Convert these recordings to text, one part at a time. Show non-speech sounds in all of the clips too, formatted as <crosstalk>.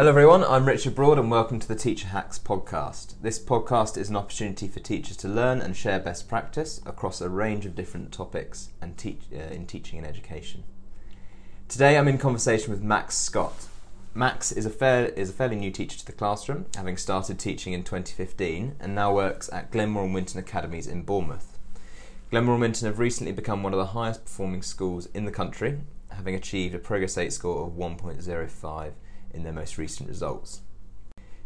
Hello, everyone. I'm Richard Broad, and welcome to the Teacher Hacks podcast. This podcast is an opportunity for teachers to learn and share best practice across a range of different topics and teach, uh, in teaching and education. Today, I'm in conversation with Max Scott. Max is a, fair, is a fairly new teacher to the classroom, having started teaching in 2015 and now works at Glenmoor and Winton Academies in Bournemouth. Glenmoor and Winton have recently become one of the highest performing schools in the country, having achieved a Progress 8 score of 1.05 in their most recent results.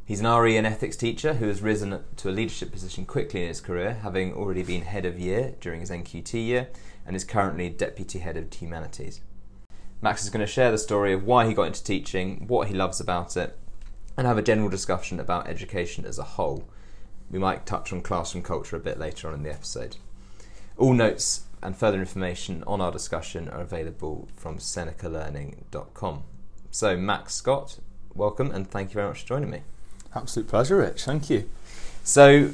He's an RE and ethics teacher who has risen to a leadership position quickly in his career, having already been head of year during his NQT year and is currently deputy head of humanities. Max is going to share the story of why he got into teaching, what he loves about it, and have a general discussion about education as a whole. We might touch on classroom culture a bit later on in the episode. All notes and further information on our discussion are available from senecalearning.com. So, Max Scott, welcome and thank you very much for joining me. Absolute pleasure, Rich. Thank you. So,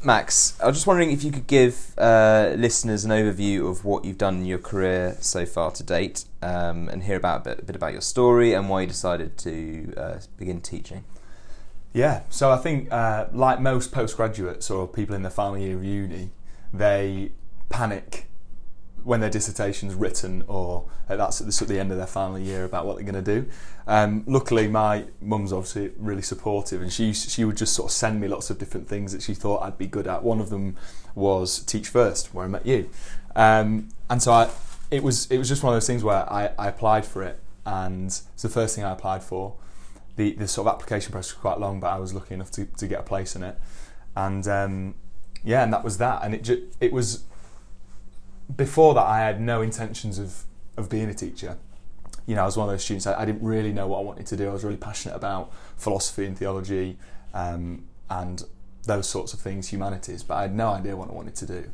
Max, I was just wondering if you could give uh, listeners an overview of what you've done in your career so far to date um, and hear about a bit, a bit, about your story and why you decided to uh, begin teaching. Yeah, so I think, uh, like most postgraduates or people in the final year of uni, they panic when their dissertation's written or that's at the end of their final year about what they're going to do. Um, luckily, my mum's obviously really supportive, and she she would just sort of send me lots of different things that she thought I'd be good at. One of them was Teach First, where I met you, um, and so I, it was it was just one of those things where I, I applied for it, and it's the first thing I applied for. The the sort of application process was quite long, but I was lucky enough to, to get a place in it, and um, yeah, and that was that, and it just, it was before that, I had no intentions of, of being a teacher. You know, I was one of those students, I, I didn't really know what I wanted to do. I was really passionate about philosophy and theology um, and those sorts of things, humanities, but I had no idea what I wanted to do.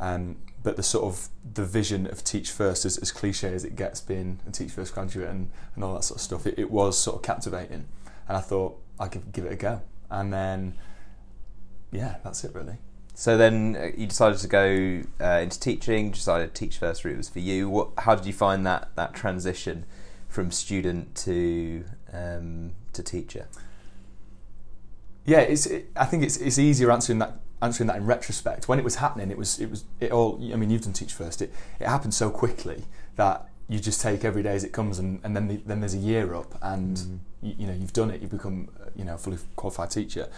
Um, but the sort of the vision of teach first, as, as cliche as it gets, being a teach first graduate and, and all that sort of stuff, it, it was sort of captivating. And I thought I could give it a go. And then, yeah, that's it really. So then uh, you decided to go uh, into teaching. Decided Teach First route was for you. What? How did you find that that transition from student to um, to teacher? Yeah, it's. It, I think it's it's easier answering that answering that in retrospect. When it was happening, it was it was it all. I mean, you've done Teach First. It it happened so quickly that you just take every day as it comes, and, and then the, then there's a year up, and mm. you, you know you've done it. You become you know a fully qualified teacher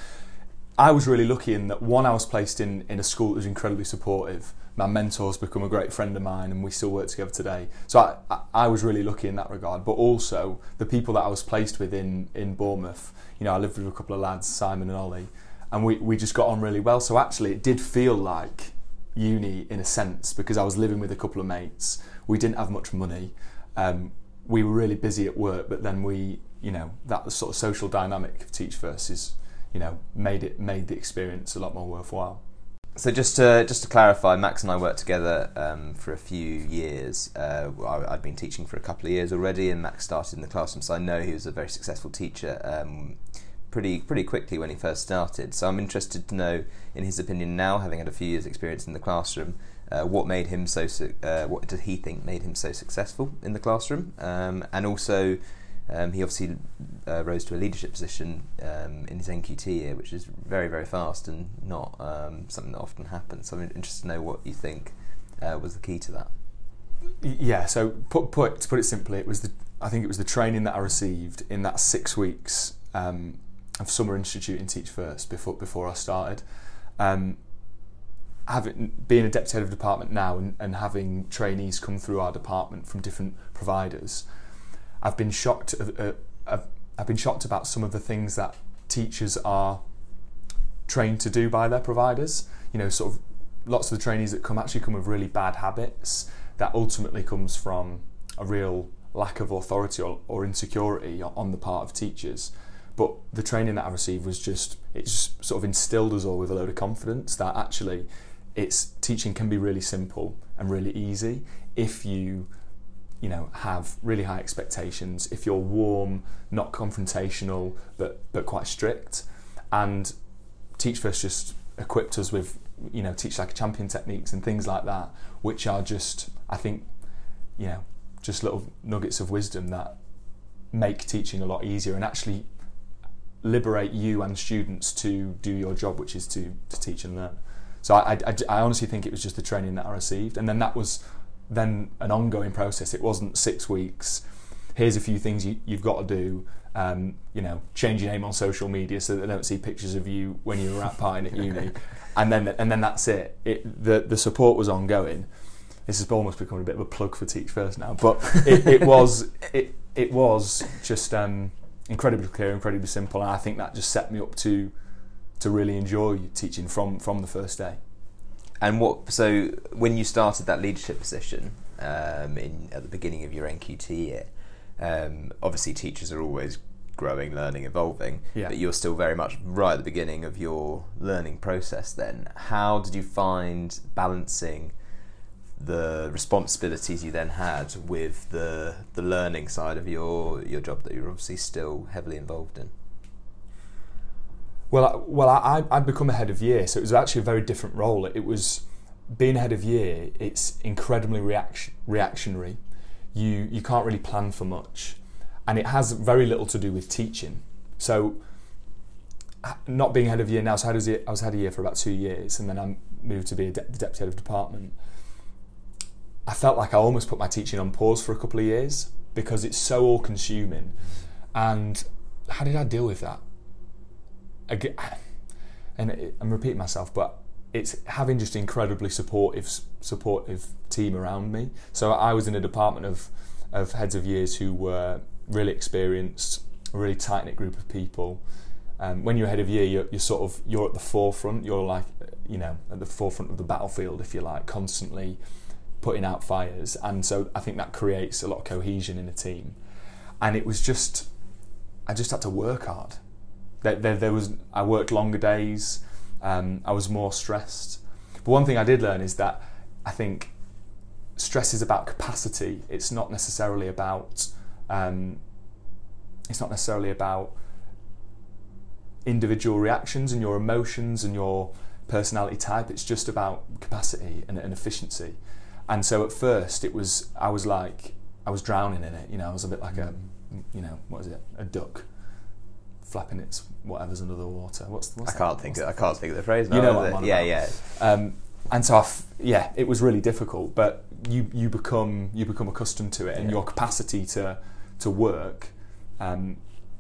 I was really lucky in that one, I was placed in, in a school that was incredibly supportive. My mentor's become a great friend of mine, and we still work together today. So I, I, was really lucky in that regard. But also the people that I was placed with in, in Bournemouth, you know, I lived with a couple of lads, Simon and Ollie, and we, we just got on really well. So actually, it did feel like uni in a sense because I was living with a couple of mates. We didn't have much money. Um, we were really busy at work, but then we, you know, that sort of social dynamic of Teach First is you know made it made the experience a lot more worthwhile. So just to just to clarify, Max and I worked together um, for a few years. Uh, I, had been teaching for a couple of years already, and Max started in the classroom, so I know he was a very successful teacher um, pretty pretty quickly when he first started. So I'm interested to know, in his opinion, now having had a few years' experience in the classroom, uh, what made him so uh, what did he think made him so successful in the classroom, um, and also um, he obviously uh, rose to a leadership position um, in his NQT year, which is very, very fast and not um, something that often happens. So I'm interested to know what you think uh, was the key to that. Yeah. So put, put to put it simply, it was the I think it was the training that I received in that six weeks um, of summer institute in Teach First before before I started. Um, having being a deputy head of department now and, and having trainees come through our department from different providers I've been shocked. Uh, uh, I've been shocked about some of the things that teachers are trained to do by their providers. You know, sort of lots of the trainees that come actually come with really bad habits that ultimately comes from a real lack of authority or, or insecurity on the part of teachers. But the training that I received was just it just sort of instilled us all with a load of confidence that actually it's teaching can be really simple and really easy if you you know have really high expectations if you're warm not confrontational but but quite strict and teach first just equipped us with you know teach like a champion techniques and things like that which are just i think you know just little nuggets of wisdom that make teaching a lot easier and actually liberate you and students to do your job, which is to, to teach and learn. So I, I, I honestly think it was just the training that I received, and then that was then an ongoing process. It wasn't six weeks. Here's a few things you, you've got to do. Um, you know, change your name on social media so that they don't see pictures of you when you were at partying at uni, <laughs> and then and then that's it. it. The the support was ongoing. This has almost become a bit of a plug for Teach First now, but it, <laughs> it was it it was just um, incredibly clear, incredibly simple, and I think that just set me up to to really enjoy teaching from from the first day. And what? So when you started that leadership position um, in at the beginning of your NQT year, um, obviously teachers are always growing, learning, evolving. Yeah. But you're still very much right at the beginning of your learning process. Then, how did you find balancing? the responsibilities you then had with the the learning side of your your job that you're obviously still heavily involved in. Well, I, well, I, I'd become a head of year, so it was actually a very different role. It was being head of year. It's incredibly reaction, reactionary. You you can't really plan for much, and it has very little to do with teaching. So, not being head of year now, so I was, I was head of year for about two years, and then I moved to be a de- the deputy head of department I felt like I almost put my teaching on pause for a couple of years because it's so all consuming. And how did I deal with that? And I'm repeating myself, but it's having just incredibly supportive supportive team around me. So I was in a department of of heads of years who were really experienced, a really tight knit group of people. Um, when you're head of year, you're, you're sort of you're at the forefront. You're like you know at the forefront of the battlefield, if you like, constantly putting out fires, and so I think that creates a lot of cohesion in a team. And it was just, I just had to work hard. There, there, there was, I worked longer days. Um, I was more stressed. But one thing I did learn is that I think stress is about capacity. It's not necessarily about. Um, it's not necessarily about individual reactions and your emotions and your personality type. It's just about capacity and, and efficiency. And so at first it was I was like I was drowning in it. You know, I was a bit like a you know what is it a duck flapping its whatever's under the water. What's, what's I can't think. Of, I can't think of the phrase. You know what? I'm yeah, yeah. Um, and so I f- yeah, it was really difficult. But you you become you become accustomed to it, and Yeah. your capacity to to work, um,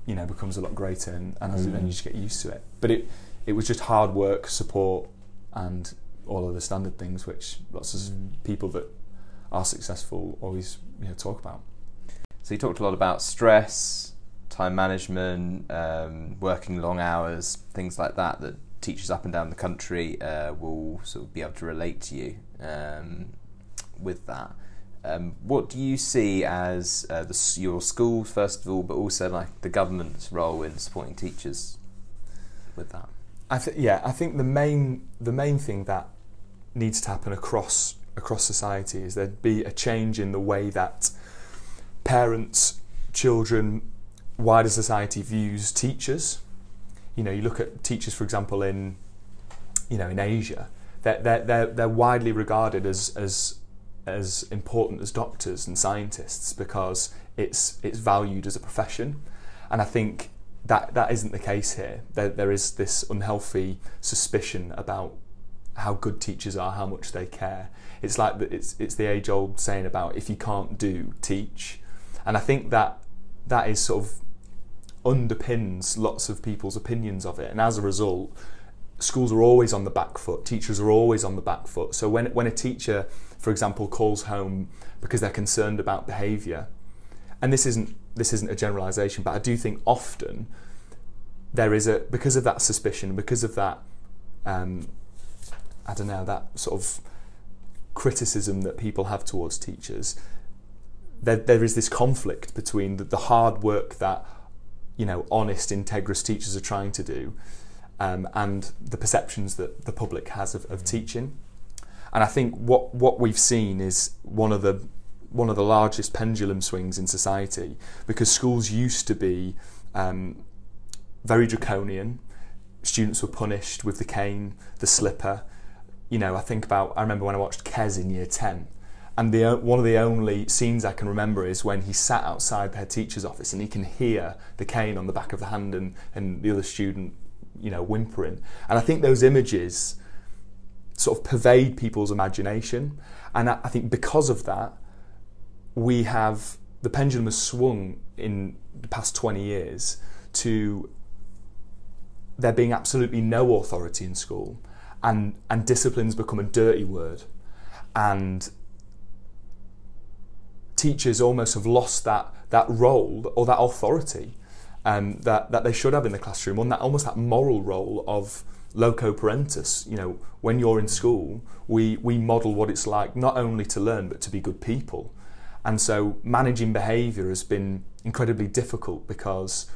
you know, becomes a lot greater, and, and, as- Mm. and you just get used to it. But it it was just hard work, support, and all of the standard things which lots of Mm. people that are successful always you know talk about. So you talked a lot about stress, time management, um, working long hours, things like that. That teachers up and down the country uh, will sort of be able to relate to you um, with that. Um, what do you see as uh, the, your school first of all, but also like the government's role in supporting teachers with that? I th- yeah, I think the main the main thing that needs to happen across across society is there'd be a change in the way that parents, children, wider society views teachers. You know, you look at teachers, for example, in you know in Asia, they're they're they're, they're widely regarded as as as important as doctors and scientists because it's it's valued as a profession, and I think that that isn't the case here. There there is this unhealthy suspicion about how good teachers are, how much they care. It's like the, it's it's the age old saying about if you can't do, teach, and I think that that is sort of underpins lots of people's opinions of it, and as a result, schools are always on the back foot. Teachers are always on the back foot. So when when a teacher, for example, calls home because they're concerned about behaviour, and this isn't this isn't a generalisation, but I do think often there is a because of that suspicion, because of that, um, I don't know, that sort of criticism that people have towards teachers. There, there is this conflict between the, the hard work that you know honest, integrous teachers are trying to do, um, and the perceptions that the public has of, of teaching. And I think what what we've seen is one of the one of the largest pendulum swings in society because schools used to be um, very draconian. Students were punished with the cane, the slipper. You know, I think about. I remember when I watched Kes in year ten, And the, uh, one of the only scenes I can remember is when he sat outside the head teacher's office and he can hear the cane on the back of the hand and, and the other student, you know, whimpering. And I think those images sort of pervade people's imagination. And I, I think because of that, we have the pendulum has swung in the past 20 years to there being absolutely no authority in school and and discipline's become a dirty word and teachers almost have lost that that role or that authority um, that that they should have in the classroom on that almost that moral role of loco parentis you know when you're in school we we model what it's like not only to learn but to be good people and so managing behaviour has been incredibly difficult because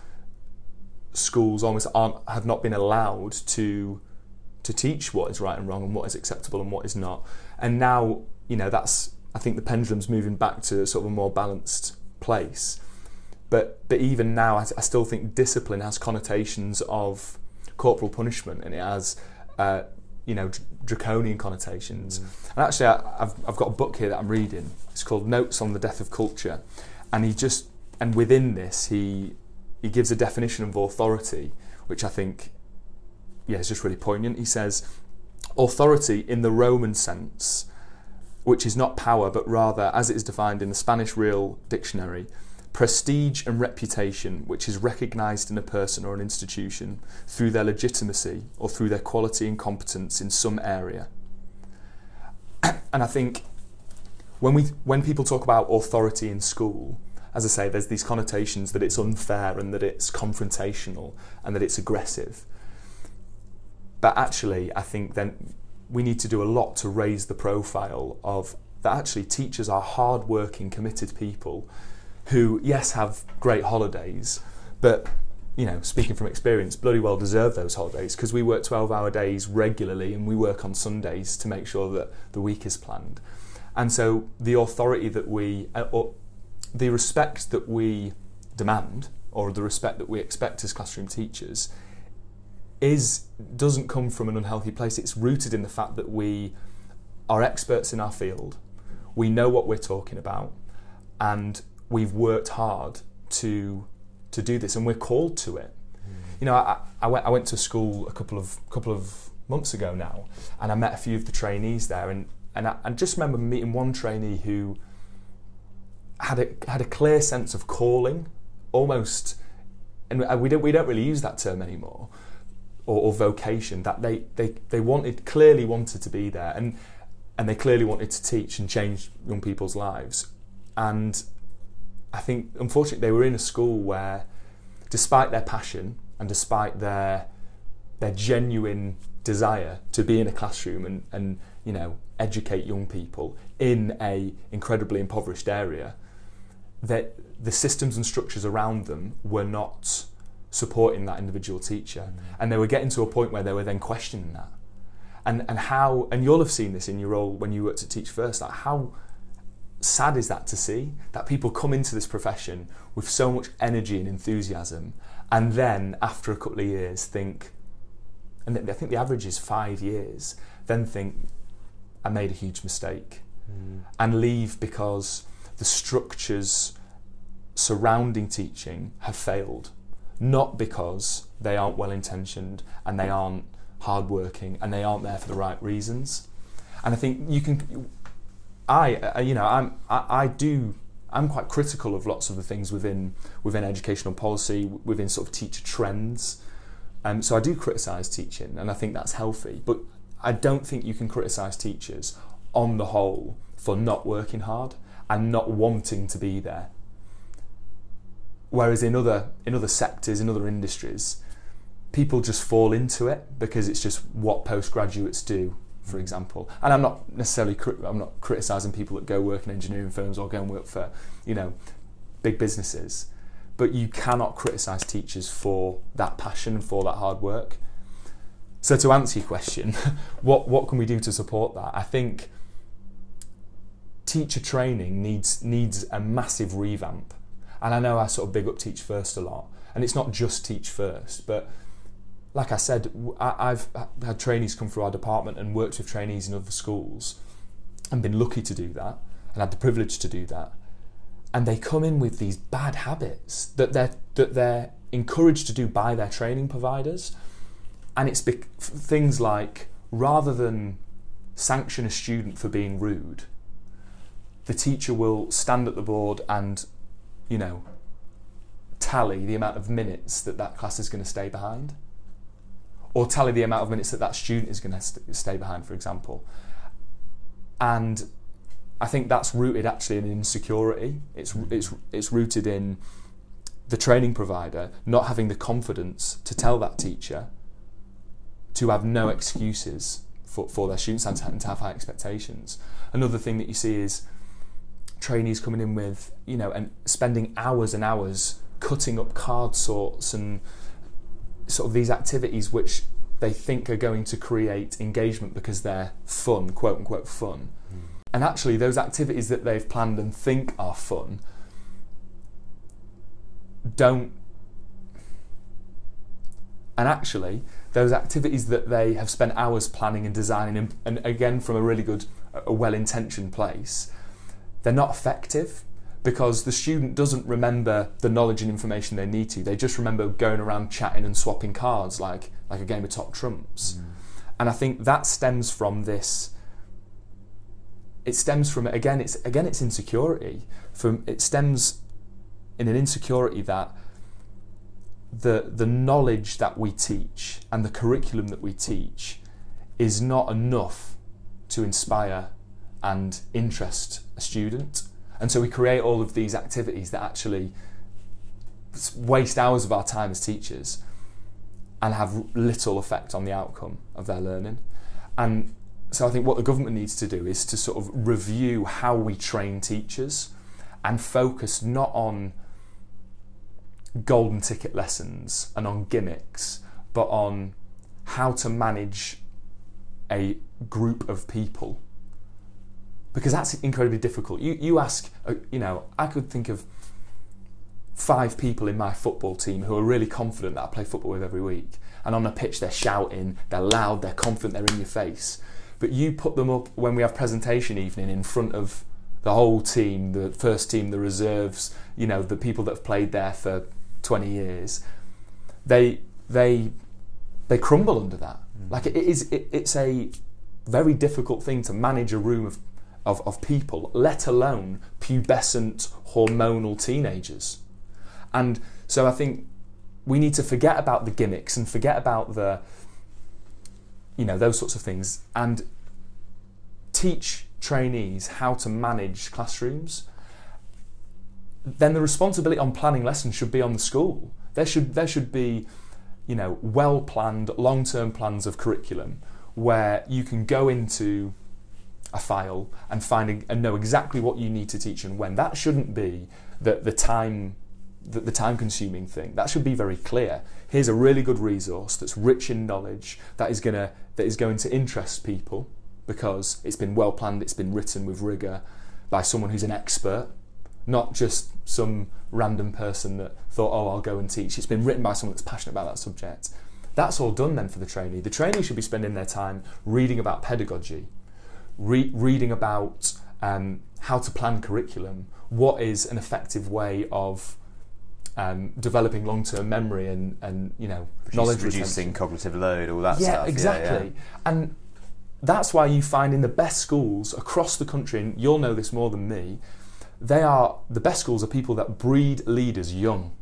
schools almost aren't have not been allowed to to teach what is right and wrong and what is acceptable and what is not. And now, you know, that's I think the pendulum's moving back to sort of a more balanced place. But but even now, I, I still think discipline has connotations of corporal punishment, and it has. Uh, you know, draconian connotations. Mm. And actually, I, have I've got a book here that I'm reading. It's called Notes on the Death of Culture, and he just and within this he he gives a definition of authority, which I think yeah, it's just really poignant. He says, authority in the Roman sense, which is not power, but rather, as it is defined in the Spanish Real Dictionary, prestige and reputation, which is recognised in a person or an institution through their legitimacy or through their quality and competence in some area. <clears throat> and I think when we when people talk about authority in school, as I say, there's these connotations that it's unfair and that it's confrontational and that it's aggressive. But actually, I think then we need to do a lot to raise the profile of that actually teachers are hard-working, committed people who, yes, have great holidays, but you know, speaking from experience, bloody well deserve those holidays because we work 12 hour days regularly and we work on Sundays to make sure that the week is planned. And so the authority that we, uh, or the respect that we demand, or the respect that we expect as classroom teachers, is doesn't come from an unhealthy place. It's rooted in the fact that we are experts in our field. We know what we're talking about, and we've worked hard to to do this, and we're called to it. Mm. You know, I, I, went I went to school a couple of couple of months ago now, and I met a few of the trainees there, and and I, I just remember meeting one trainee who had a had a clear sense of calling, almost, and we don't we don't really use that term anymore or, or vocation that they, they, they wanted clearly wanted to be there and and they clearly wanted to teach and change young people's lives. And I think unfortunately they were in a school where despite their passion and despite their their genuine desire to be in a classroom and, and you know educate young people in a incredibly impoverished area that the systems and structures around them were not supporting that individual teacher. Mm. And they were getting to a point where they were then questioning that. And and how and you'll have seen this in your role when you worked at Teach First, like how sad is that to see that people come into this profession with so much energy and enthusiasm and then after a couple of years think and I think the average is five years, then think I made a huge mistake mm. and leave because the structures surrounding teaching have failed not because they aren't well intentioned and they aren't hardworking and they aren't there for the right reasons. And I think you can, I, you know, I'm, I, I do, I'm quite critical of lots of the things within within educational policy, within sort of teacher trends. Um, so I do criticise teaching, and I think that's healthy. But I don't think you can criticise teachers on the whole for not working hard and not wanting to be there Whereas in other in other sectors, in other industries, people just fall into it because it's just what postgraduates do, for mm. example. And I'm not necessarily I'm not criticizing people that go work in engineering firms or go and work for you know big businesses, but you cannot criticize teachers for that passion and for that hard work. So to answer your question, <laughs> what what can we do to support that? I think teacher training needs needs a massive revamp and I know I sort of big up Teach First a lot, and it's not just Teach First, but like I said, I've had trainees come through our department and worked with trainees in other schools and been lucky to do that. and had the privilege to do that. And they come in with these bad habits that they're that they're encouraged to do by their training providers, and it's things like rather than sanction a student for being rude, the teacher will stand at the board and, you know, tally the amount of minutes that that class is going to stay behind, or tally the amount of minutes that that student is going to st- stay behind, for example. And I think that's rooted actually in insecurity. It's mm. it's it's rooted in the training provider not having the confidence to tell that teacher to have no excuses for, for their students and to, and to have high expectations. Another thing that you see is trainees coming in with, you know, and spending hours and hours cutting up card sorts and sort of these activities which they think are going to create engagement because they're fun, quote unquote fun. Mm. And actually, those activities that they've planned and think are fun don't. And actually, those activities that they have spent hours planning and designing, and, and again, from a really good, a well intentioned place, they're not effective because the student doesn't remember the knowledge and information they need to. They just remember going around chatting and swapping cards like, like a game of top trumps. Mm. And I think that stems from this it stems from again it's again it's insecurity from it stems in an insecurity that the the knowledge that we teach and the curriculum that we teach is not enough to inspire and interest a student and so we create all of these activities that actually waste hours of our time as teachers and have little effect on the outcome of their learning and so I think what the government needs to do is to sort of review how we train teachers and focus not on golden ticket lessons and on gimmicks, but on how to manage a group of people. Because that's incredibly difficult. You, you ask, uh, you know, I could think of five people in my football team who are really confident that I play football with every week. And on the pitch, they're shouting, they're loud, they're confident, they're in your face but you put them up when we have presentation evening in front of the whole team, the first team, the reserves, you know, the people that have played there for 20 years. They they they crumble under that. Mm. Like it is it, it's a very difficult thing to manage a room of, of, of people, let alone pubescent hormonal teenagers. And so I think we need to forget about the gimmicks and forget about the you know those sorts of things and teach trainees how to manage classrooms, then the responsibility on planning lessons should be on the school. There should there should be, you know, well planned long term plans of curriculum where you can go into a file and find and know exactly what you need to teach and when. That shouldn't be the the time the, the time consuming thing. That should be very clear. Here's a really good resource that's rich in knowledge that is gonna that is going to interest people because it's been well planned, it's been written with rigour by someone who's an expert, not just some random person that thought, oh, I'll go and teach. It's been written by someone that's passionate about that subject. That's all done then for the trainee. The trainee should be spending their time reading about pedagogy, re- reading about um, how to plan curriculum, what is an effective way of um, developing long-term memory and, and you know Reduce, knowledge reducing retention. cognitive load, all that yeah, stuff. Exactly. Yeah, yeah. And that's why you find in the best schools across the country, and you'll know this more than me, they are the best schools are people that breed leaders young.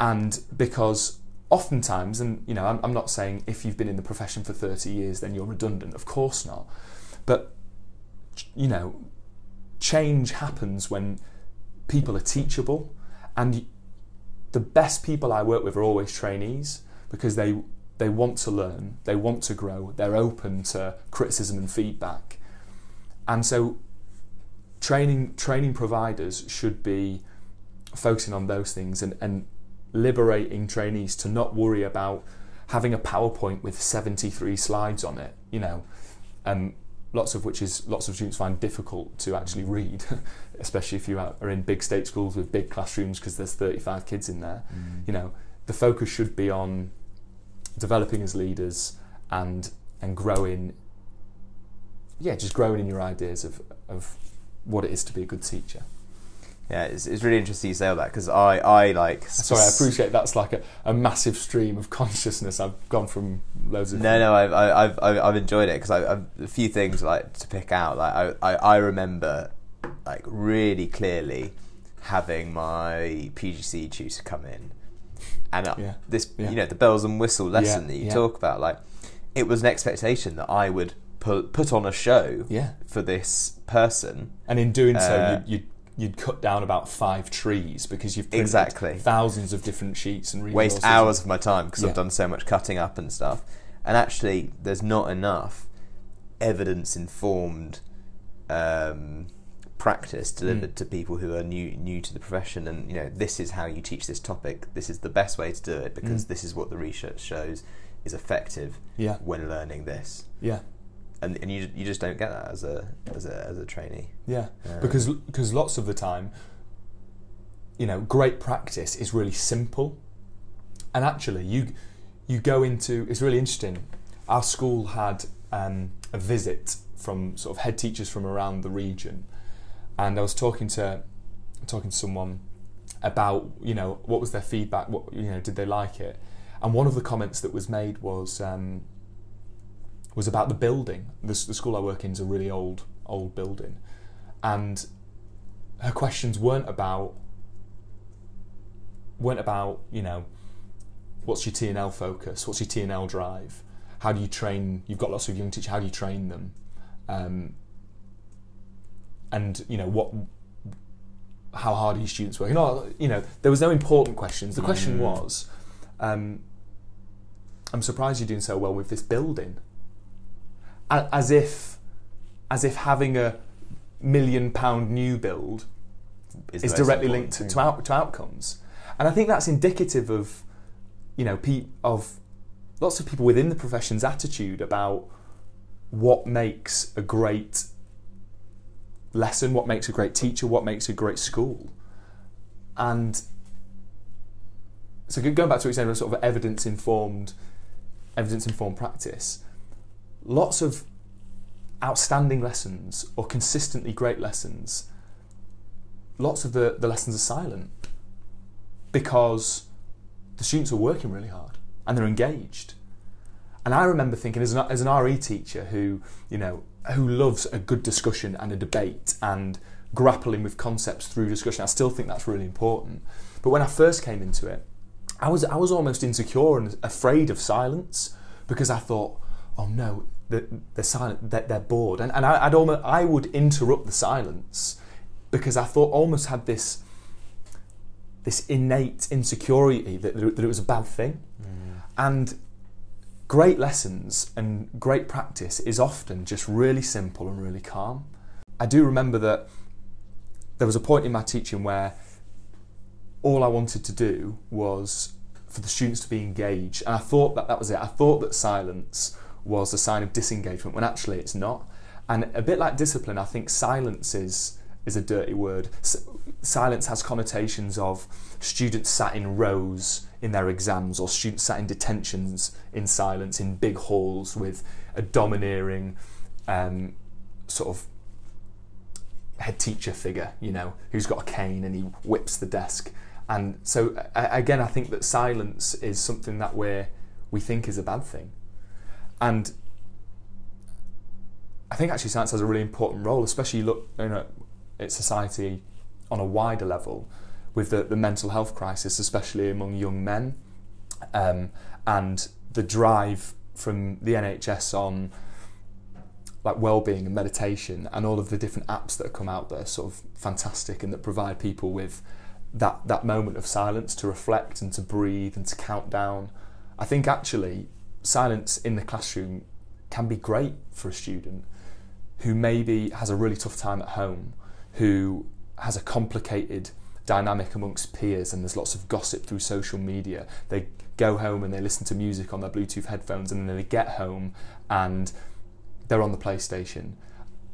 And because oftentimes, and you know, I'm, I'm not saying if you've been in the profession for 30 years, then you're redundant, of course not. But, you know, change happens when people are teachable. And the best people I work with are always trainees because they they want to learn, they want to grow, they're open to criticism and feedback. And so training training providers should be focusing on those things and, and liberating trainees to not worry about having a PowerPoint with 73 slides on it, you know, um, lots of which is lots of students find difficult to actually read, <laughs> especially if you are in big state schools with big classrooms because there's 35 kids in there. Mm. You know, the focus should be on developing as leaders and and growing yeah just growing in your ideas of of what it is to be a good teacher. Yeah, it's, it's really interesting you say all that because I, I like. Sorry, I appreciate that's like a, a massive stream of <laughs> consciousness. I've gone from loads of. No, no, I've I've I've, I've enjoyed it because I've a few things like to pick out. Like I, I, I remember like really clearly having my PGC tutor come in, and uh, Yeah. this Yeah. you know the bells and whistle lesson Yeah, that you talk about. Like it was an expectation that I would put put on a show Yeah, for this person. and in doing so, Uh, you'd, you'd you'd cut down about five trees because you've printed Exactly. thousands of different sheets and waste hours of my time because Yeah. I've done so much cutting up and stuff. And actually, there's not enough evidence informed um, practice delivered Mm. to people who are new new to the profession. And you know, this is how you teach this topic. This is the best way to do it because Mm. this is what the research shows is effective Yeah, when learning this. yeah, And, and you, you just don't get that as a as a, as a trainee. yeah. Um, because because lots of the time, you know, great practice is really simple, and actually, you you go into it's really interesting. Our school had um, a visit from sort of head teachers from around the region, and I was talking to talking to someone about you know what was their feedback, what you know did they like it, and one of the comments that was made was. Um, was about the building. The, the school I work in is a really old, old building, and her questions weren't about weren't about you know what's your T and L focus, what's your T and L drive, how do you train? You've got lots of young teachers. How do you train them? Um, and you know what? How hard are your students working? No, you know there was no important questions. The question Mm. was, um, I'm surprised you're doing so well with this building. As if, as if having a million pound new build Is, is directly linked to, to, out, to outcomes. And I think that's indicative of, you know, pe- of lots of people within the profession's attitude about what makes a great lesson, what makes a great teacher, what makes a great school. And so going back to what about sort of evidence informed evidence informed practice, lots of outstanding lessons or consistently great lessons lots of the, the lessons are silent because the students are working really hard and they're engaged. And I remember thinking, as an, as an RE teacher who, you know, who loves a good discussion and a debate and grappling with concepts through discussion, I still think that's really important. But when I first came into it, I was I was almost insecure and afraid of silence because I thought, oh no, they're, they're silent, they're, they're bored, and and I, I'd almost I would interrupt the silence because I thought almost had this this innate insecurity that, that it was a bad thing, mm. and great lessons and great practice is often just really simple and really calm. I do remember that there was a point in my teaching where all I wanted to do was for the students to be engaged, and I thought that that was it. I thought that silence was a sign of disengagement when actually it's not. And a bit like discipline, I think silence is is a dirty word. S- silence has connotations of students sat in rows in their exams, or students sat in detentions in silence in big halls with a domineering um, sort of head teacher figure, you know, who's got a cane and he whips the desk. And so again, I think that silence is something that we we think is a bad thing, and I think actually science has a really important role, especially look you know at society on a wider level with the, the mental health crisis, especially among young men, um, and the drive from the NHS on like well-being and meditation and all of the different apps that have come out there sort of fantastic and that provide people with that that moment of silence to reflect and to breathe and to count down. I think actually silence in the classroom can be great for a student who maybe has a really tough time at home who has a complicated dynamic amongst peers and there's lots of gossip through social media. They go home and they listen to music on their bluetooth headphones and then they get home and they're on the PlayStation.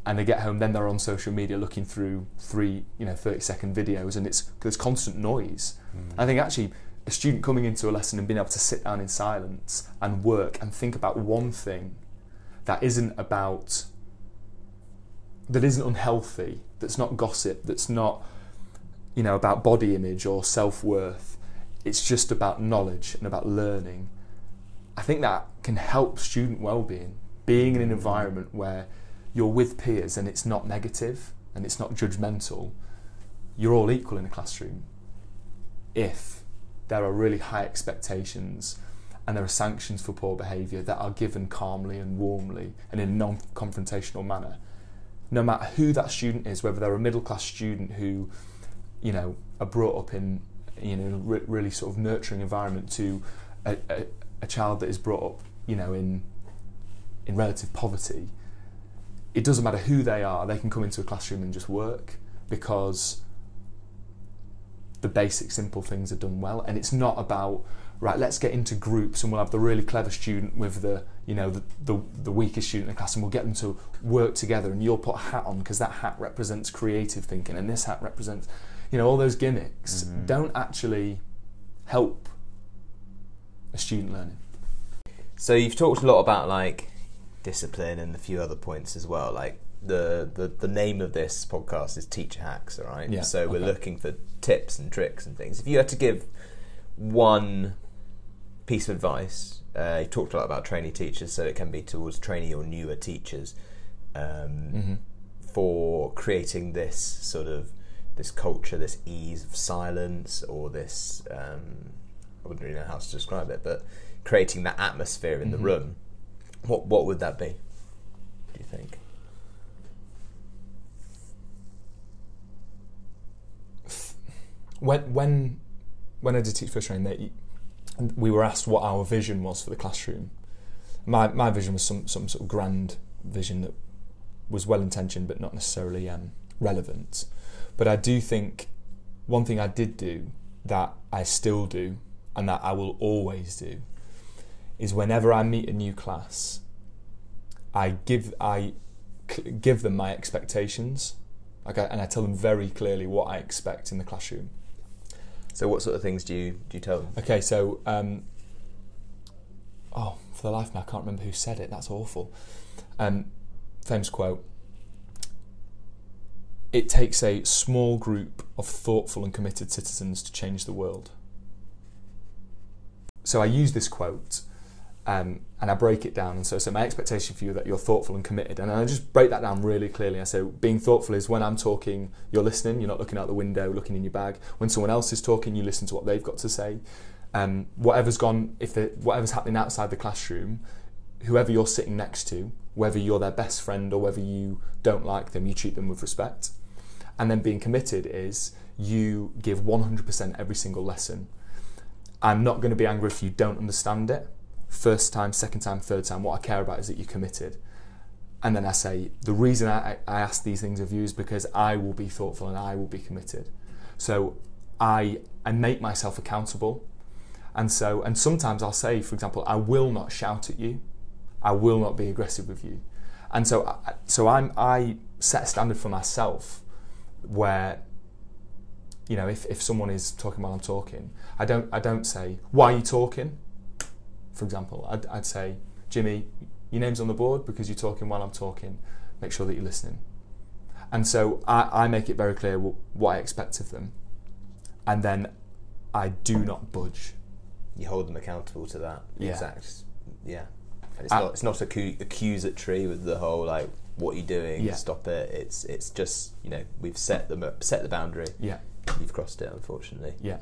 And they get home then they're on social media looking through three you know 30 second videos and it's there's constant noise. Hmm. I think actually a student coming into a lesson and being able to sit down in silence and work and think about one thing that isn't about that isn't unhealthy, that's not gossip, that's not you know about body image or self worth. It's just about knowledge and about learning. I think that can help student well-being. Being in an environment where you're with peers and it's not negative and it's not judgmental. You're all equal in a classroom. If there are really high expectations and there are sanctions for poor behaviour that are given calmly and warmly and in a non confrontational manner, no matter who that student is, whether they're a middle class student who, you know, are brought up in, you know, re- really sort of nurturing environment to a, a, a child that is brought up, you know, in in relative poverty, it doesn't matter who they are, they can come into a classroom and just work because the basic simple things are done well and it's not about right let's get into groups and we'll have the really clever student with the you know the, the, the weakest student in the class and we'll get them to work together and you'll put a hat on because that hat represents creative thinking and this hat represents you know all those gimmicks mm-hmm. don't actually help a student learning so you've talked a lot about like discipline and a few other points as well like the, the the name of this podcast is teacher hacks all right yeah, so we're okay. looking for tips and tricks and things if you had to give one piece of advice uh, you talked a lot about trainee teachers so it can be towards trainee or newer teachers um, mm-hmm. for creating this sort of this culture this ease of silence or this um, I wouldn't really know how to describe it but creating that atmosphere in mm-hmm. the room what what would that be do you think when when when I did teach first training, we were asked what our vision was for the classroom. My my vision was some some sort of grand vision that was well intentioned but not necessarily um, relevant. But I do think one thing I did do that I still do and that I will always do is whenever I meet a new class, I give I give them my expectations, like and I tell them very clearly what I expect in the classroom. So, what sort of things do you do you tell them? Okay, so um, oh, for the life of me, I can't remember who said it. That's awful. Um, famous quote. It takes a small group of thoughtful and committed citizens to change the world. So I use this quote um, and I break it down. And so, so my expectation for you that you're thoughtful and committed. And I just break that down really clearly. I say, being thoughtful is when I'm talking, you're listening, you're not looking out the window, looking in your bag. When someone else is talking, you listen to what they've got to say. Um, whatever's gone, if it, whatever's happening outside the classroom, whoever you're sitting next to, whether you're their best friend or whether you don't like them, you treat them with respect. And then being committed is you give 100% every single lesson. I'm not going to be angry if you don't understand it first time, second time, third time. What I care about is that you're committed. And then I say, the reason I, I ask these things of you is because I will be thoughtful and I will be committed. So I, I make myself accountable. And so, and sometimes I'll say, for example, I will not shout at you. I will not be aggressive with you. And so, so I'm, I set a standard for myself where, you know, if, if someone is talking while I'm talking, I don't, I don't say, why are you talking? For example, I'd, I'd say, Jimmy, your name's on the board because you're talking while I'm talking. Make sure that you're listening. And so I, I make it very clear what I expect of them. And then I do not budge. You hold them accountable to that yeah. exact, yeah. And it's I, not it's not accusatory with the whole like what are you doing? Yeah. Stop it. It's it's just you know we've set them set the boundary. Yeah. You've crossed it, unfortunately. Yeah.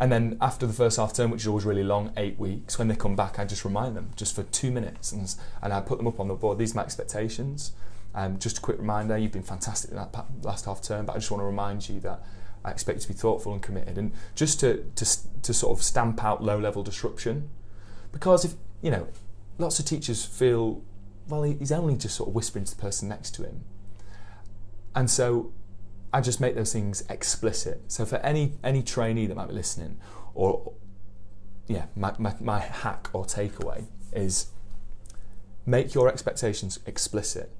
And then after the first half term, which is always really long, eight weeks, when they come back, I just remind them just for two minutes and, and I put them up on the board. These are my expectations. Um, just a quick reminder, you've been fantastic in that last half term, but I just want to remind you that I expect you to be thoughtful and committed. And just to, to, to sort of stamp out low level disruption. Because if, you know, lots of teachers feel, well, he's only just sort of whispering to the person next to him. And so I just make those things explicit. So for any any trainee that might be listening, or yeah, my, my, my hack or takeaway is make your expectations explicit.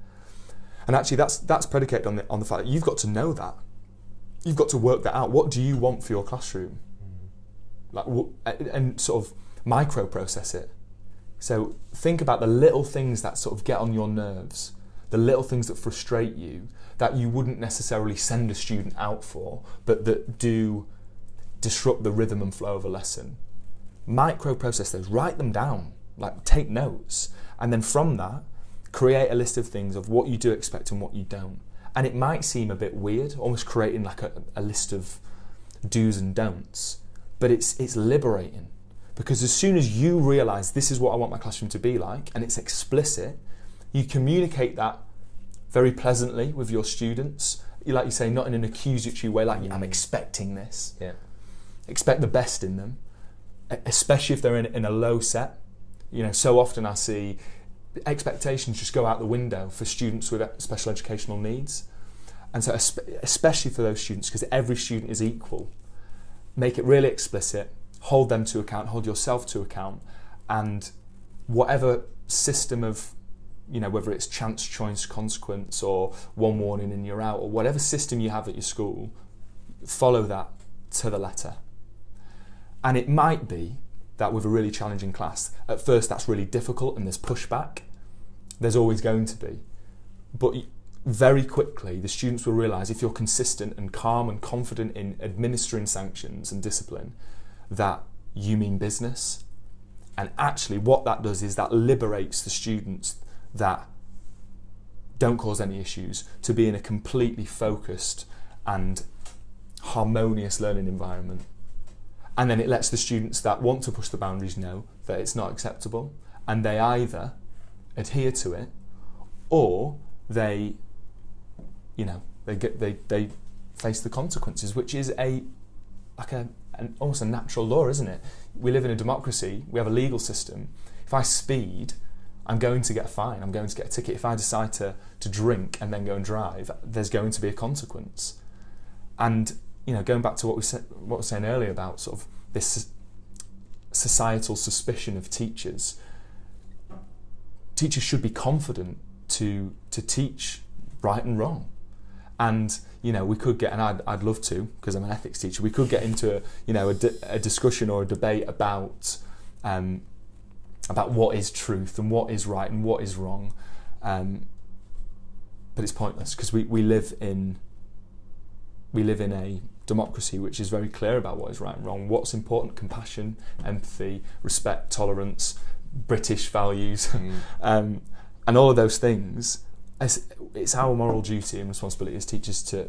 And actually, that's that's predicated on the on the fact that you've got to know that. You've got to work that out. What do you want for your classroom? Mm-hmm. Like, and sort of micro process it. So think about the little things that sort of get on your nerves the little things that frustrate you that you wouldn't necessarily send a student out for, but that do disrupt the rhythm and flow of a lesson. Micro process those, write them down, like take notes, and then from that, create a list of things of what you do expect and what you don't. And it might seem a bit weird, almost creating like a, a list of do's and don'ts, but it's it's liberating because as soon as you realize this is what I want my classroom to be like and it's explicit, you communicate that very pleasantly with your students. Like you say, not in an accusatory way, like I'm mm. expecting this. Yeah. Expect the best in them, especially if they're in, in a low set. You know, so often I see expectations just go out the window for students with special educational needs. And so, especially for those students, because every student is equal, make it really explicit, hold them to account, hold yourself to account, and whatever system of, you know, whether it's chance, choice, consequence, or one warning and you're out, or whatever system you have at your school, follow that to the letter. And it might be that with a really challenging class, at first that's really difficult and there's pushback. There's always going to be. But very quickly, the students will realise if you're consistent and calm and confident in administering sanctions and discipline, that you mean business. And actually, what that does is that liberates the students that don't cause any issues to be in a completely focused and harmonious learning environment. And then it lets the students that want to push the boundaries know that it's not acceptable, and they either adhere to it or they, you know, they get they they face the consequences, which is a like a an, almost a natural law, isn't it? We live in a democracy. We have a legal system. If I speed, I'm going to get a fine. I'm going to get a ticket. If I decide to to drink and then go and drive, there's going to be a consequence. And you know, going back to what we said, what we were saying earlier about sort of this societal suspicion of teachers, teachers should be confident to to teach right and wrong. And you know, we could get, and I'd, I'd love to, because I'm an ethics teacher. We could get into a, you know a, di- a discussion or a debate about um, about what is truth and what is right and what is wrong. Um, but it's pointless because we, we live in we live in a democracy which is very clear about what is right and wrong, what's important, compassion, empathy, respect, tolerance, British values, <laughs> Mm. um, and all of those things. It's, it's our moral duty and responsibility as teachers to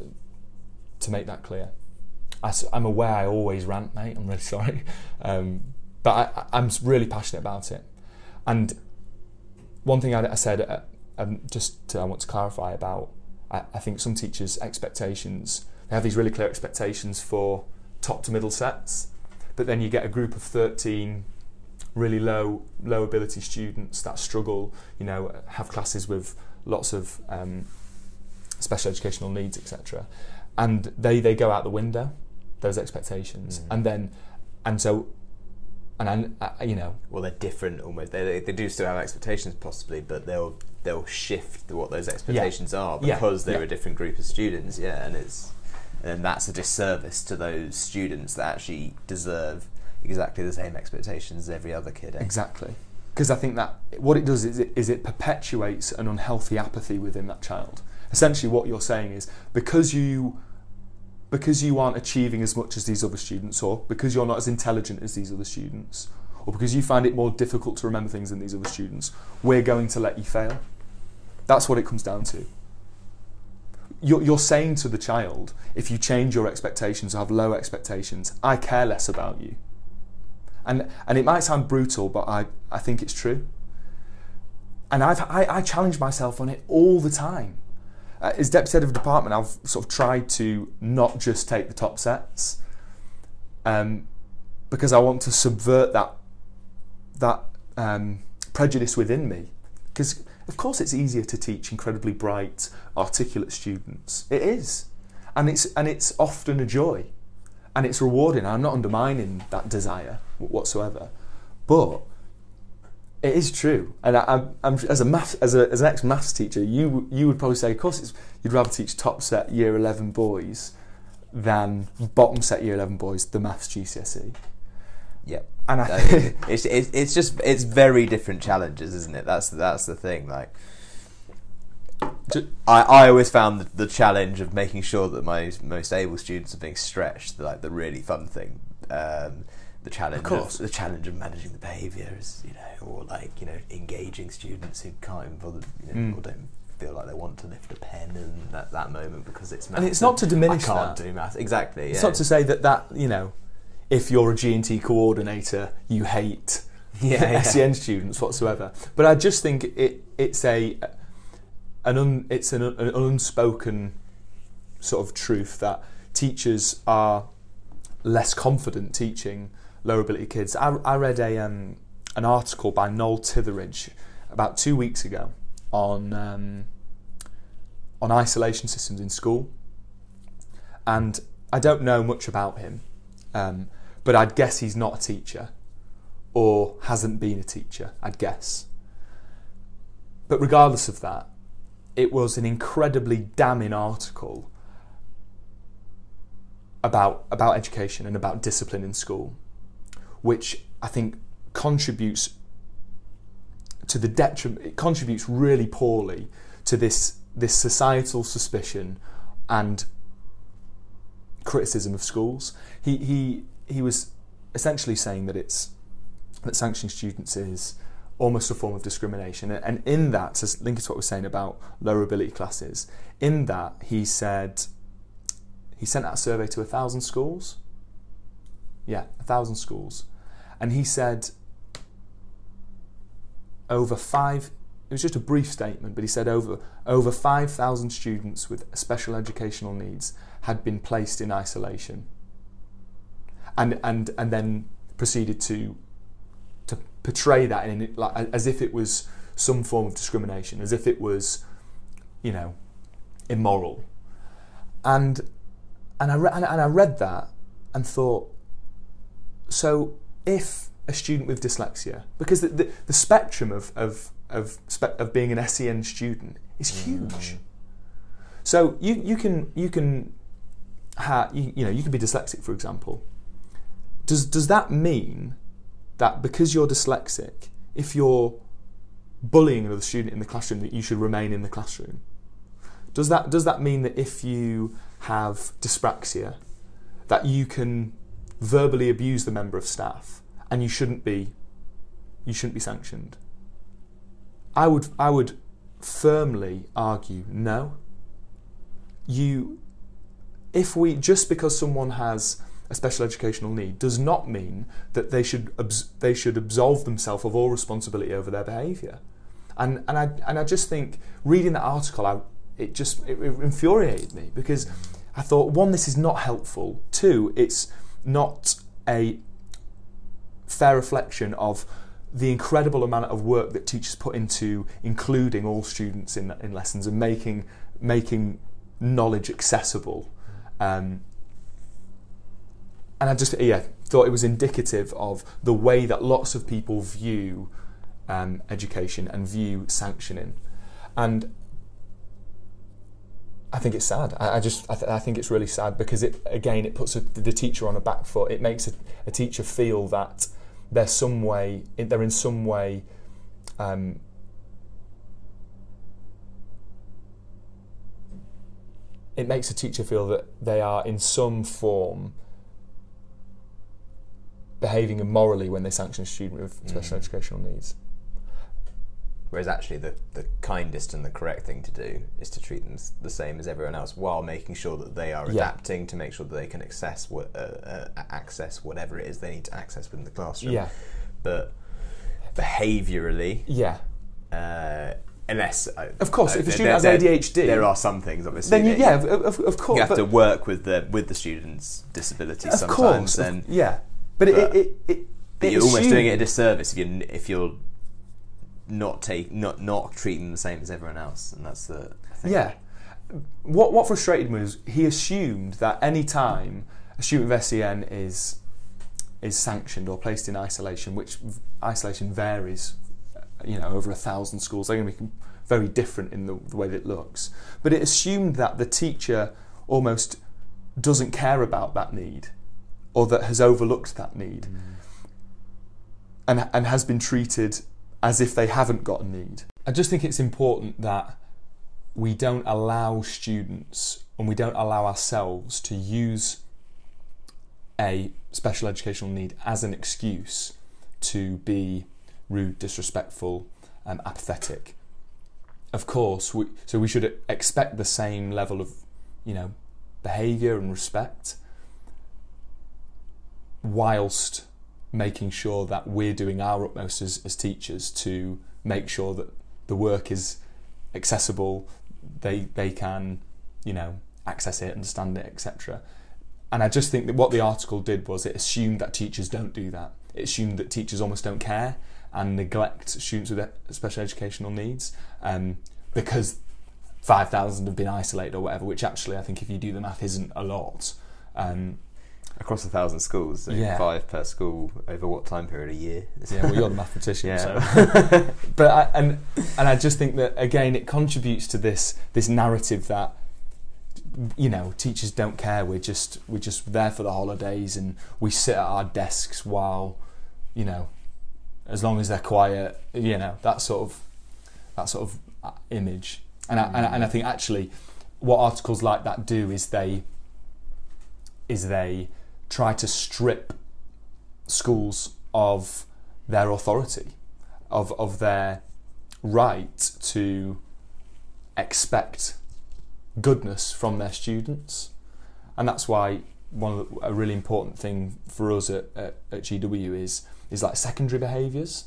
to make that clear. I, am aware I always rant, mate. I'm really <laughs> sorry, um, but I, I'm really passionate about it. And one thing I, I said, uh, um, just to, I want to clarify about, I, I think some teachers' expectations they have these really clear expectations for top to middle sets, but then you get a group of 13 really low low ability students that struggle, you know, have classes with lots of um, special educational needs, etc. And they they go out the window, those expectations, Mm. and then and so and I, I, you know Well, they're different almost. They, they, do still have expectations, possibly, but they'll they'll shift what those expectations are Yeah. because they're Yeah. a different group of students. Yeah, and it's and that's a disservice to those students that actually deserve exactly the same expectations as every other kid. eh? Exactly. Because I think that what it does is it, is it perpetuates an unhealthy apathy within that child. Essentially, what you're saying is because you because you aren't achieving as much as these other students, or because you're not as intelligent as these other students, or because you find it more difficult to remember things than these other students, we're going to let you fail. That's what it comes down to. You're, you're saying to the child, if you change your expectations or have low expectations, I care less about you. And, and it might sound brutal, but I, I think it's true. And I've, I, I challenge myself on it all the time. Uh, as deputy head of department, I've sort of tried to not just take the top sets um, because I want to subvert that, that um, prejudice within me. Because, of course, it's easier to teach incredibly bright, articulate students. It is. And it's, and it's often a joy and it's rewarding. I'm not undermining that desire whatsoever, but it is true. And I, I'm, I'm as a math, as, a, as an ex maths teacher, you you would probably say, of course, it's, you'd rather teach top set year 11 boys than bottom set year 11 boys the maths GCSE. Yep. And I think it's, it's it's just it's very different challenges, isn't it? That's that's the thing. Like I, I always found the, the challenge of making sure that my most able students are being stretched, like the really fun thing. Um, the challenge, course. the challenge of managing the behaviours, you know, or like you know, engaging students who can't bother, you know, Mm. or don't feel like they want to lift a pen in that, that moment because it's math. And it's not to diminish I can't that. do math exactly. It's yeah. not to say that that you know, if you're a G and T coordinator, you hate <laughs> yeah, yeah. SEN students whatsoever. But I just think it it's a an un, it's an, an unspoken sort of truth that teachers are less confident teaching lower ability kids. I, I read a um, an article by Noel Titheradge about two weeks ago on um, on isolation systems in school, and I don't know much about him, um, but I'd guess he's not a teacher or hasn't been a teacher, I'd guess. But regardless of that, it was an incredibly damning article about about education and about discipline in school, which I think contributes to the detriment. It contributes really poorly to this this societal suspicion and criticism of schools. He he he was essentially saying that it's that sanctioning students is almost a form of discrimination. And in that, to link it to what we're saying about lower ability classes, in that he said he sent out a survey to a thousand schools. Yeah, a thousand schools. And he said over five it was just a brief statement, but he said over over five thousand students with special educational needs had been placed in isolation. And and and then proceeded to to portray that in like as if it was some form of discrimination, as if it was, you know, immoral. And and I re- and I read that and thought, so if a student with dyslexia, because the the, the spectrum of of of spe- of being an SEN student is huge. Mm. So you you can you can ha, you, you know you can be dyslexic, for example. Does does that mean that because you're dyslexic, if you're bullying another student in the classroom, that you should remain in the classroom? Does that does that mean that if you have dyspraxia, that you can verbally abuse the member of staff and you shouldn't be you shouldn't be sanctioned? I would I would firmly argue no. You if we just because someone has a special educational need does not mean that they should they should absolve themselves of all responsibility over their behaviour. And and I and I just think reading that article, I, it just it, it infuriated me because I thought one, this is not helpful. Two, it's not a fair reflection of the incredible amount of work that teachers put into including all students in in lessons and making making knowledge accessible. Um, and I just yeah thought it was indicative of the way that lots of people view um, education and view sanctioning, and I think it's sad. I, I just I, th- I think it's really sad because it again it puts a, the teacher on a back foot. It makes a, a teacher feel that they're some way they're in some way. Um, it makes a teacher feel that they are in some form behaving immorally when they sanction a student with special Mm. educational needs. Whereas actually, the, the kindest and the correct thing to do is to treat them the same as everyone else, while making sure that they are Yeah. adapting to make sure that they can access what uh, uh, access whatever it is they need to access within the classroom. Yeah, But behaviourally, yeah. uh, unless uh, Of course, if a there- student has ADHD, there are some things obviously. then you, yeah, of, of, of course. you have to work with the with the student's disability of sometimes, course, and yeah. But, but- it, it, it, but it you're almost doing it a disservice if you if you're not take not not treating them the same as everyone else, and that's the. Yeah. What what frustrated me was he assumed that any time a student of SEN is is sanctioned or placed in isolation, which isolation varies, you know, over a thousand schools. They're going to be very different in the, the way that it looks. But it assumed that the teacher almost doesn't care about that need, or that has overlooked that need, mm. and and has been treated as if they haven't got a need. I just think it's important that we don't allow students and we don't allow ourselves to use a special educational need as an excuse to be rude, disrespectful, and apathetic. Of course, we, so we should expect the same level of, you know, behaviour and respect, whilst making sure that we're doing our utmost as, as teachers to make sure that the work is accessible, they they can, you know, access it, understand it, etc. And I just think that what the article did was it assumed that teachers don't do that. It assumed that teachers almost don't care and neglect students with special educational needs um, because 5,000 have been isolated or whatever, which actually I think if you do the math isn't a lot. Um, Across a thousand schools, so yeah. five per school over what time period? A year? yeah, well, you're the <laughs> mathematician, yeah. so. <laughs> but I, and and I just think that again, it contributes to this this narrative that you know teachers don't care we're just we're just there for the holidays and we sit at our desks while you know as long as they're quiet you know that sort of that sort of uh, image and I, and, I, and I think actually what articles like that do is they is they try to strip schools of their authority of of their right to expect goodness from their students. And that's why one the, a really important thing for us at, at, at GW is is like secondary behaviours,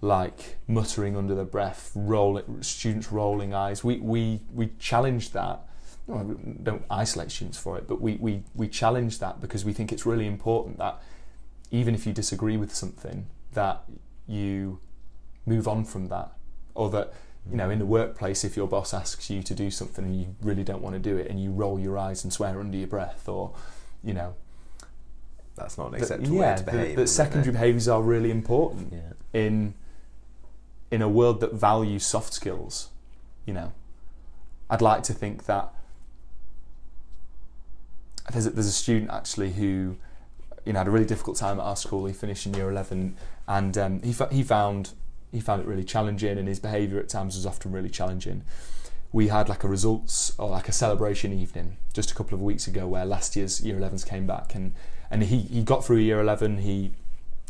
like muttering under their breath, rolling students rolling eyes. We we we challenge that. No, don't isolate students for it, but we, we, we challenge that because we think it's really important that even if you disagree with something, that you move on from that, or that you know, in the workplace, if your boss asks you to do something and you really don't want to do it, and you roll your eyes and swear under your breath, or you know, that's not an acceptable yeah, way to behave. That secondary behaviours are really important yeah. in in a world that values soft skills. You know, I'd like to think that there's a, there's a student actually who you know had a really difficult time at our school. He finished in year eleven, and um, he he found he found it really challenging, and his behaviour at times was often really challenging. We had like a results or like a celebration evening just a couple of weeks ago, where last year's year 11s came back, and and he he got through year 11. He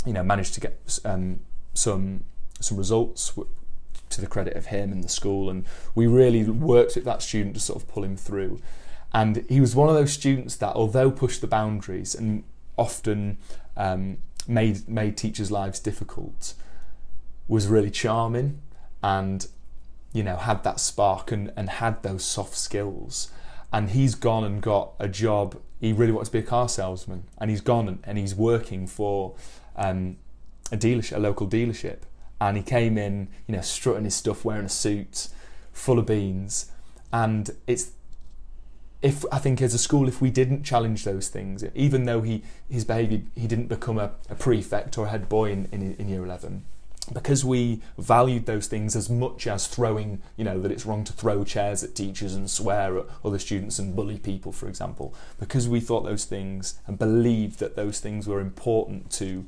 you know managed to get um, some some results to the credit of him and the school, and we really worked with that student to sort of pull him through. And he was one of those students that, although pushed the boundaries and often um, made made teachers' lives difficult, was really charming and you know had that spark and, and had those soft skills. And he's gone and got a job he really wants to be a car salesman and he's gone and, and he's working for um, a dealership a local dealership. And he came in you know strutting his stuff wearing a suit full of beans. And it's if I think as a school, if we didn't challenge those things, even though he his behaviour, he didn't become a, a prefect or a head boy in, in, in year eleven, because we valued those things as much as throwing, you know, that it's wrong to throw chairs at teachers and swear at other students and bully people, for example, because we thought those things and believed that those things were important to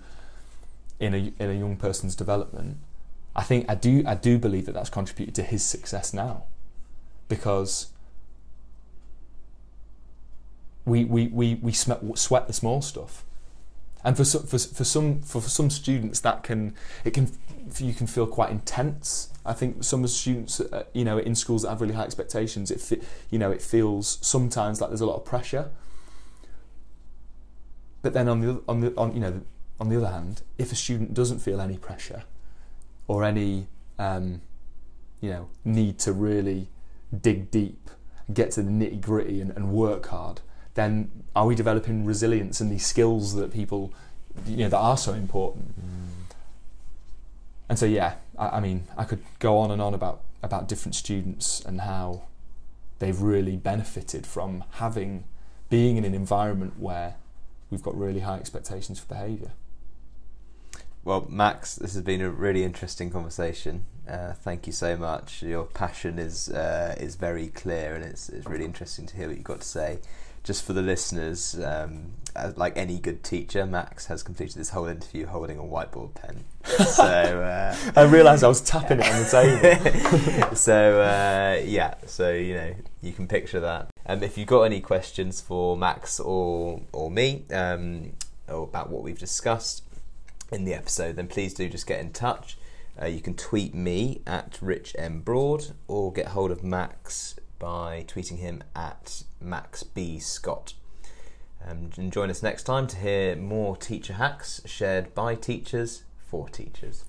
in a in a young person's development, I think I do I do believe that that's contributed to his success now, because we we we we sweat the small stuff. And for some, for, for some for, some students that can it can you can feel quite intense. I think some students uh, you know in schools that have really high expectations it you know it feels sometimes like there's a lot of pressure. But then on the on the on you know on the other hand if a student doesn't feel any pressure or any um, you know need to really dig deep get to the nitty gritty and, and work hard then are we developing resilience and these skills that people, you know, that are so important? Mm. And so, yeah, I, I mean, I could go on and on about about different students and how they've really benefited from having being in an environment where we've got really high expectations for behaviour. Well, Max, this has been a really interesting conversation. Uh, thank you so much. Your passion is uh, is very clear, and it's it's really interesting to hear what you've got to say. Just for the listeners, um, uh, like any good teacher, Max has completed this whole interview holding a whiteboard pen. <laughs> So uh, I realised I was tapping it on the <laughs> table. <laughs> so uh, yeah, so you know you can picture that. Um, if you've got any questions for Max or or me um, or about what we've discussed in the episode, then please do just get in touch. Uh, you can tweet me at Rich M Broad or get hold of Max by tweeting him at Max B Scott. Um, and join us next time to hear more teacher hacks shared by teachers for teachers.